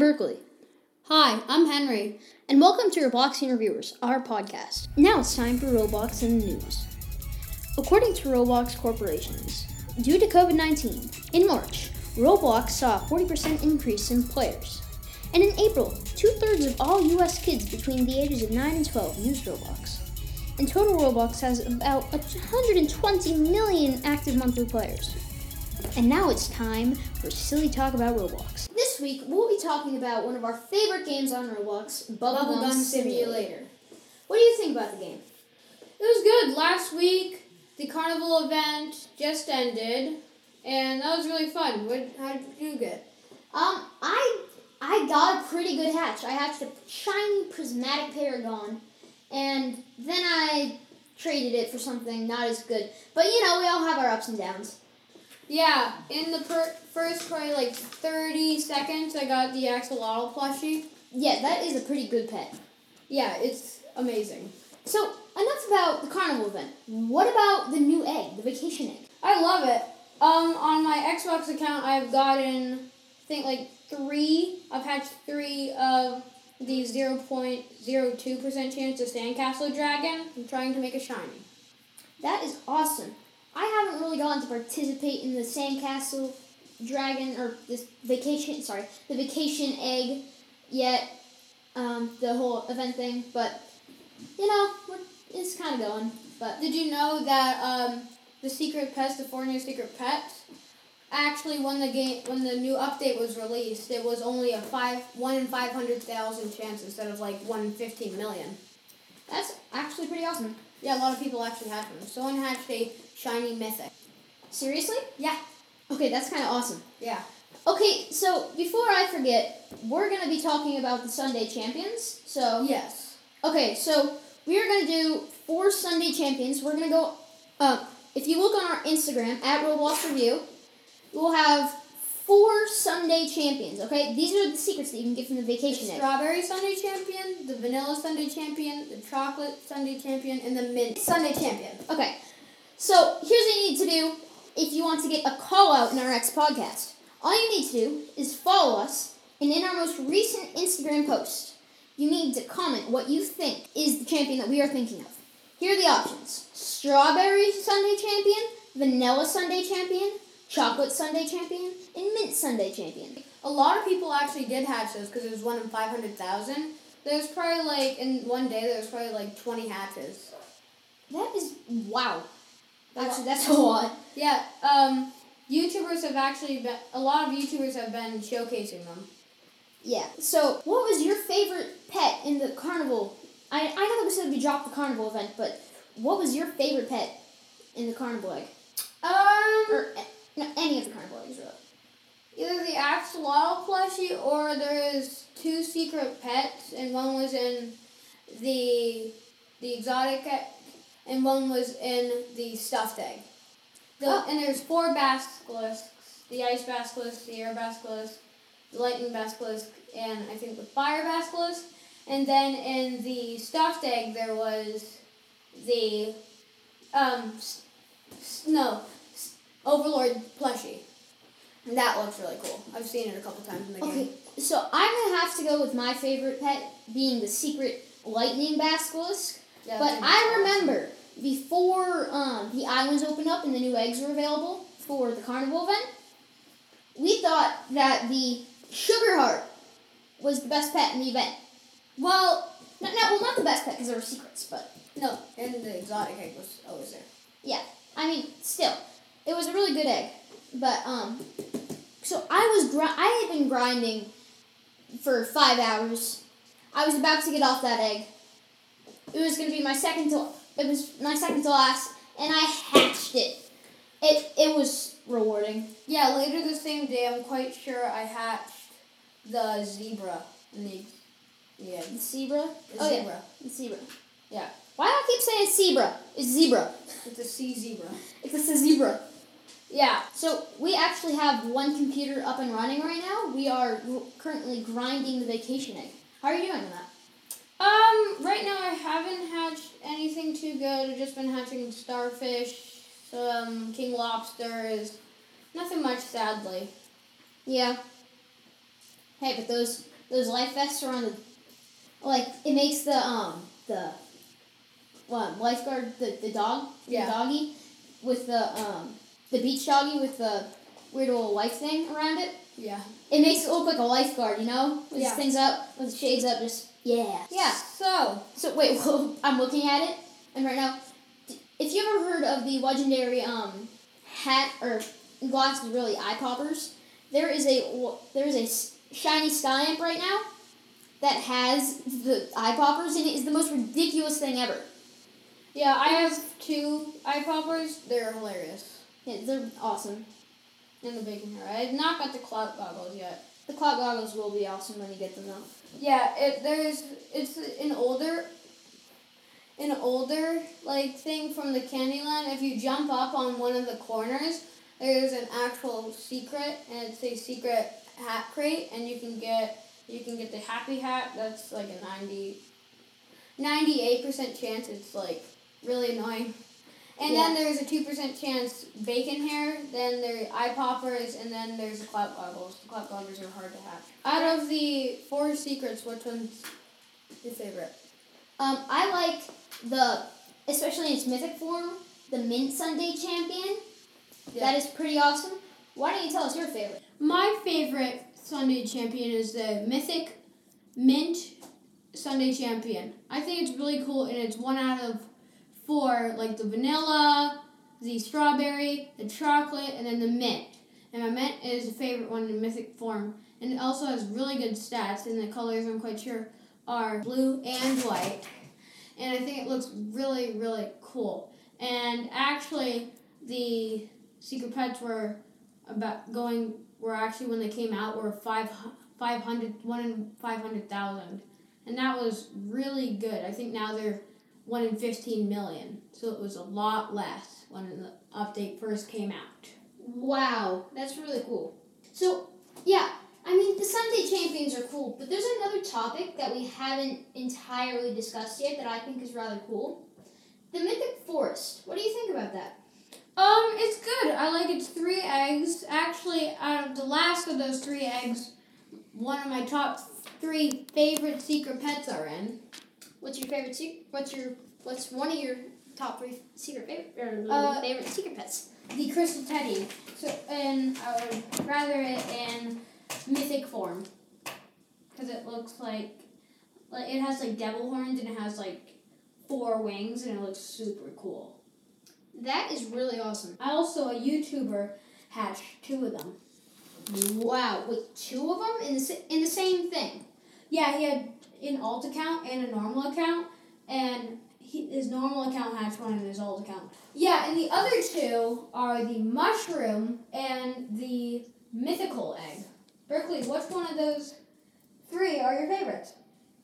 Berkeley. Hi, I'm Henry. And welcome to Robloxian Reviewers, our podcast. Now it's time for Roblox in the news. According to Roblox Corporations, due to COVID 19, in March, Roblox saw a 40% increase in players. And in April, two thirds of all US kids between the ages of 9 and 12 used Roblox. And total, Roblox has about 120 million active monthly players. And now it's time for Silly Talk about Roblox. This week, we'll be talking about one of our favorite games on Roblox, Bubblegum, Bubblegum Simulator. Simulator. What do you think about the game? It was good. Last week, the carnival event just ended, and that was really fun. What, how did you get? Um, I I got a pretty good hatch. I hatched a shiny prismatic paragon, and then I traded it for something not as good. But you know, we all have our ups and downs. Yeah, in the per- first probably like 30 seconds, I got the axolotl plushie. Yeah, that is a pretty good pet. Yeah, it's amazing. So enough about the carnival event. What about the new egg, the vacation egg? I love it. Um, on my Xbox account, I've gotten, I think like three. I've hatched three of the zero point zero two percent chance of sandcastle dragon. I'm trying to make a shiny. That is awesome. I haven't really gotten to participate in the sandcastle dragon or this vacation. Sorry, the vacation egg yet. Um, the whole event thing, but you know, it's kind of going. But Did you know that um, the secret pets, the four new secret pets, actually when the game when the new update was released, it was only a five one in five hundred thousand chance instead of like one in fifteen million. that's actually pretty awesome. Yeah, a lot of people actually have them. Someone hatched a shiny mythic. Seriously? Yeah. Okay, that's kind of awesome. Yeah. Okay, so before I forget, we're gonna be talking about the Sundae champions. So Yes. Okay, so we are going to do four Sundae champions. We're going to go. Uh, if you look on our Instagram at Roblox Review, we'll have four Sundae champions. Okay, these are the secrets that you can get from the The vacation egg. strawberry Sundae champion, the vanilla Sundae champion, the chocolate Sundae champion, and the mint Sundae champion. Okay, so here's what you need to do if you want to get a call out in our next podcast. All you need to do is follow us, and in our most recent Instagram post, you need to comment what you think is the champion that we are thinking of. Here are the options Strawberry Sundae Champion, Vanilla Sundae Champion, Chocolate Sundae Champion, and Mint Sundae Champion. A lot of people actually did hatch those because it was one in 500,000. There's probably like, in one day, there was probably like 20 hatches. That is, wow. A Actually, that's a lot. Yeah, um, YouTubers have actually been, a lot of YouTubers have been showcasing them. Yeah. So, what was your favorite pet in the carnival? I, I know that we said we dropped the carnival event, but what was your favorite pet in the carnival egg? Um, Or eh, no, any of the carnival eggs, really? Either the axolotl plushie or there's two secret pets, and one was in the the exotic egg, and one was in the stuffed egg. The, Oh. And there's four basilisks: the ice basilisk, the air basilisk, the lightning basilisk, and I think the fire basilisk. And then in the stuffed egg there was the um no overlord plushie. That looks really cool. I've seen it a couple times in the Okay, game. Okay, so I'm gonna have to go with my favorite pet being the secret lightning basilisk. Yeah, but I is awesome. remember before um, the islands opened up and the new eggs were available for the carnival event, we thought that the sugar heart was the best pet in the event. Well, No, no, well, not the best pet because there were secrets, but no, and the exotic egg was always there. yeah, I mean, still, it was a really good egg. But um, so I was gri- I had been grinding for five hours. I was about to get off that egg. It was gonna be my second to it was my second to last, and I hatched it. It it was rewarding. Yeah, later the same day, I'm quite sure I hatched the zebra the yeah The zebra. the oh zebra. yeah, the zebra. Yeah. Why do I keep saying zebra? It's zebra. It's a sea zebra. It's a zebra. Yeah. So we actually have one computer up and running right now. We are currently grinding the vacation egg. How are you doing on that? Um, right now I haven't hatched anything too good. I've just been hatching starfish, some king lobsters, nothing much, sadly. Yeah. Hey, but those those life vests are on the like it makes the um the what lifeguard the, the dog Yeah. the doggy with the um the beach doggy with the weird little life thing around it. Yeah. It makes it look like a lifeguard, you know, with Yeah. things up, with the shades up, just yeah, yeah. So, So wait, well, I'm looking at it, and right now, if you ever heard of the legendary um hat or glasses, really eye poppers, there is a there is a shiny sky amp right now that has the eye poppers, and it is the most ridiculous thing ever. yeah, I have two eye poppers. They're hilarious. Yeah, they're awesome. And the bacon hair. I have not got the clout goggles yet. The cloud goggles will be awesome when you get them though. Yeah, it there's it's an older an older like thing from the Candyland. If you jump up on one of the corners, there's an actual secret and it's a secret hat crate and you can get you can get the happy hat that's like a 90 98% chance it's like really annoying. And then there's a 2% chance bacon hair, then there are eye poppers, and then there's the clout goggles. The clout goggles are hard to have. Out of the four secrets, which one's your favorite? Um, I like the, especially in its mythic form, the Mint Sundae Champion. Yeah. That is pretty awesome. Why don't you tell us your favorite? My favorite Sundae champion is the Mythic Mint Sundae Champion. I think it's really cool, and it's one out of four, like the vanilla, the strawberry, the chocolate, and then the mint. And my mint is the favorite one in mythic form, and it also has really good stats. And the colors, I'm quite sure, are blue and white. And I think it looks really, really cool. And actually, the secret pets were about going were actually when they came out were five, 500 one in 500,000 and that was really good I think now they're one in 15 million so it was a lot less when the update first came out Wow, that's really cool. So, yeah, I mean, the Sundae Champions are cool, but there's another topic that we haven't entirely discussed yet that I think is rather cool. The Mythic Forest. What do you think about that? um it's good I like its three eggs actually out of the last of those three eggs one of my top three favorite secret pets are in What's your favorite secret? What's your what's one of your top three secret favorite or Uh, favorite secret pets? the crystal teddy. So, and I would rather it in mythic form, because it looks like, like it has like devil horns and it has like four wings and it looks super cool. That is really awesome. I also a YouTuber hatched two of them. Wow, wait, two of them in the in the same thing. Yeah, he had an alt account and a normal account, and he, his normal account hatched one and his alt account. Yeah, and the other two are the mushroom and the mythical egg. Berkeley, which one of those three are your favorites?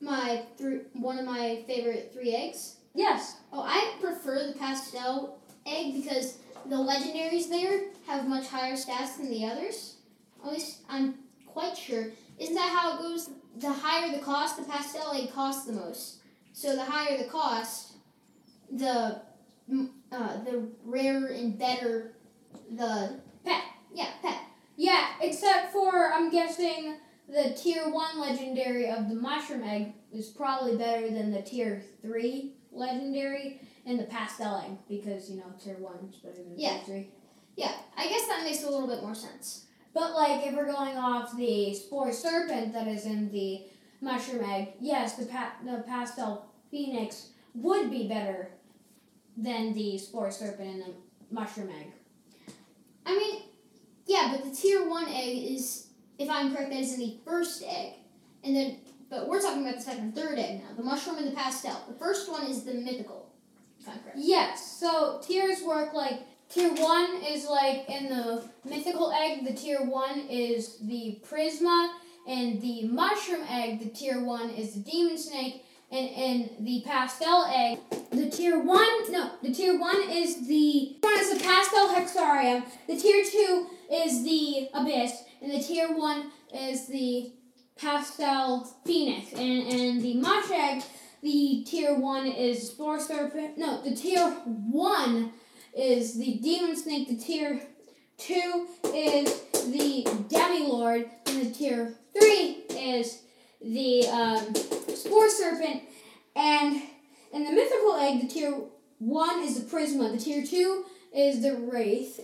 My three, one of my favorite three eggs. Yes. Oh, I prefer the pastel egg because the legendaries there have much higher stats than the others. At least I'm quite sure. Isn't that how it goes? The higher the cost, the pastel egg costs the most. So the higher the cost, the uh, the rarer and better the Pet. Yeah, pet. Yeah, except for I'm guessing the tier one legendary of the mushroom egg is probably better than the tier three legendary and the pastel egg because you know tier one is better than Yeah. tier three. Yeah, I guess that makes a little bit more sense. But like if we're going off the spore serpent that is in the mushroom egg, yes, the pa- the pastel phoenix would be better than the spore serpent in the mushroom egg. I mean, yeah, but the tier one egg is, if I'm correct, that is in the first egg, and then, but we're talking about the second and third egg now. The mushroom and the pastel. The first one is the mythical. If I'm correct. Yes, so tiers work like tier one is like in the mythical egg, the tier one is the prisma, and the mushroom egg, the tier one is the demon snake, and in the pastel egg, the tier one no, the tier one is the one is the pastel hexarium, the tier two is the abyss, and the tier one is the pastel phoenix, and and the mush egg the tier one is spore serpent. No, the tier one is the demon snake. The tier two is the demi lord, and the tier three is the um, Spore Serpent, and in the Mythical Egg, the tier 1 is the Prisma, the tier 2 is the Wraith,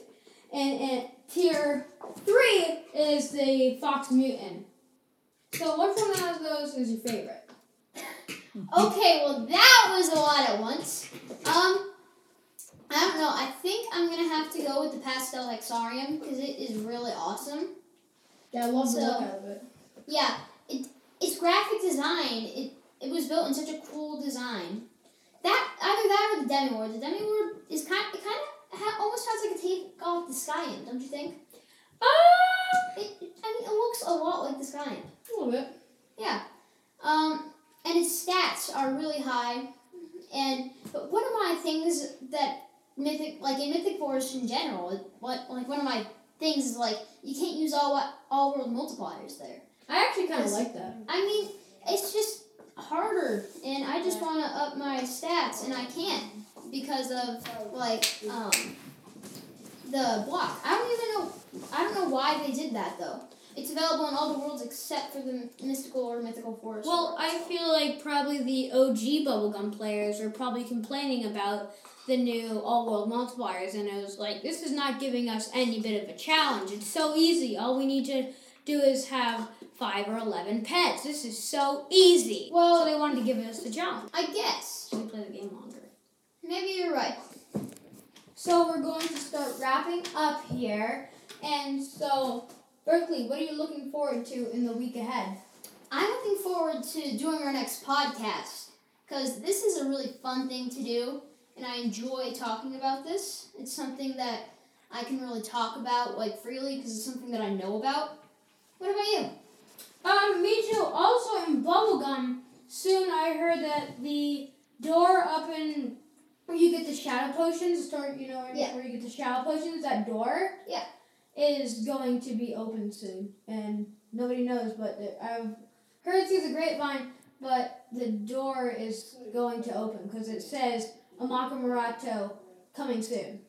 and, and tier 3 is the Fox Mutant. So which one of those is your favorite? Okay, well that was a lot at once. Um, I don't know. I think I'm gonna have to go with the pastel hexarium because it is really awesome. Yeah, I love the the look of it. Yeah, it its graphic design. It it was built in such a cool design. That either that or the demi ward. The demi ward is kind. It kind of ha- almost has like a take off the sky in, don't you think? Ah, It, I mean, it looks a lot like the sky in. a little bit. Yeah. Um, and its stats are really high. And but one of my things that mythic, like in Mythic Forest in general, what like one of my things is like you can't use all all world multipliers there. I actually kind of like that. I mean, it's just harder, and I just want to up my stats, and I can't because of like um the block. I don't even know. I don't know why they did that though. It's available in all the worlds except for the mystical or mythical forest. Well, I feel like probably the OG bubblegum players are probably complaining about the new all world multipliers, and it was like, this is not giving us any bit of a challenge. It's so easy. All we need to do is have five or eleven pets. This is so easy. Well- so they wanted to give us the challenge. I guess So we play the game longer. maybe you're right. So we're going to start wrapping up here, and so Berkeley, what are you looking forward to in the week ahead? I'm looking forward to doing our next podcast because this is a really fun thing to do, and I enjoy talking about this. It's something that I can really talk about like freely because it's something that I know about. What about you? Um, me too. Also in Bubblegum, soon I heard that the door up in where you get the shadow potions, store, you know, where, Yeah. where you get the shadow potions, that door Yeah. Is going to be open soon. And nobody knows, but I've heard through the grapevine, but the door is going to open because it says Amaka Murato coming soon.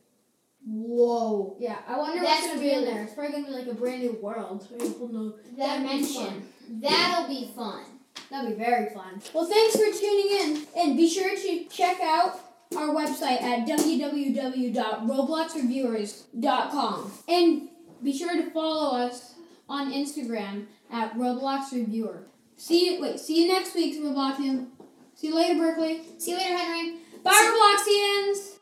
Whoa! Yeah, I wonder That's what's going to be in there. It's probably going to be like a brand new world. where People know Dimension. That'll be fun. That'll be very fun. Well, thanks for tuning in, and be sure to check out our website at www.robloxreviewers.com, and be sure to follow us on Instagram at Roblox Reviewer. See you. Wait. See you next week, Robloxians. See you later, Berkeley. See you later, Henry. Bye, Robloxians.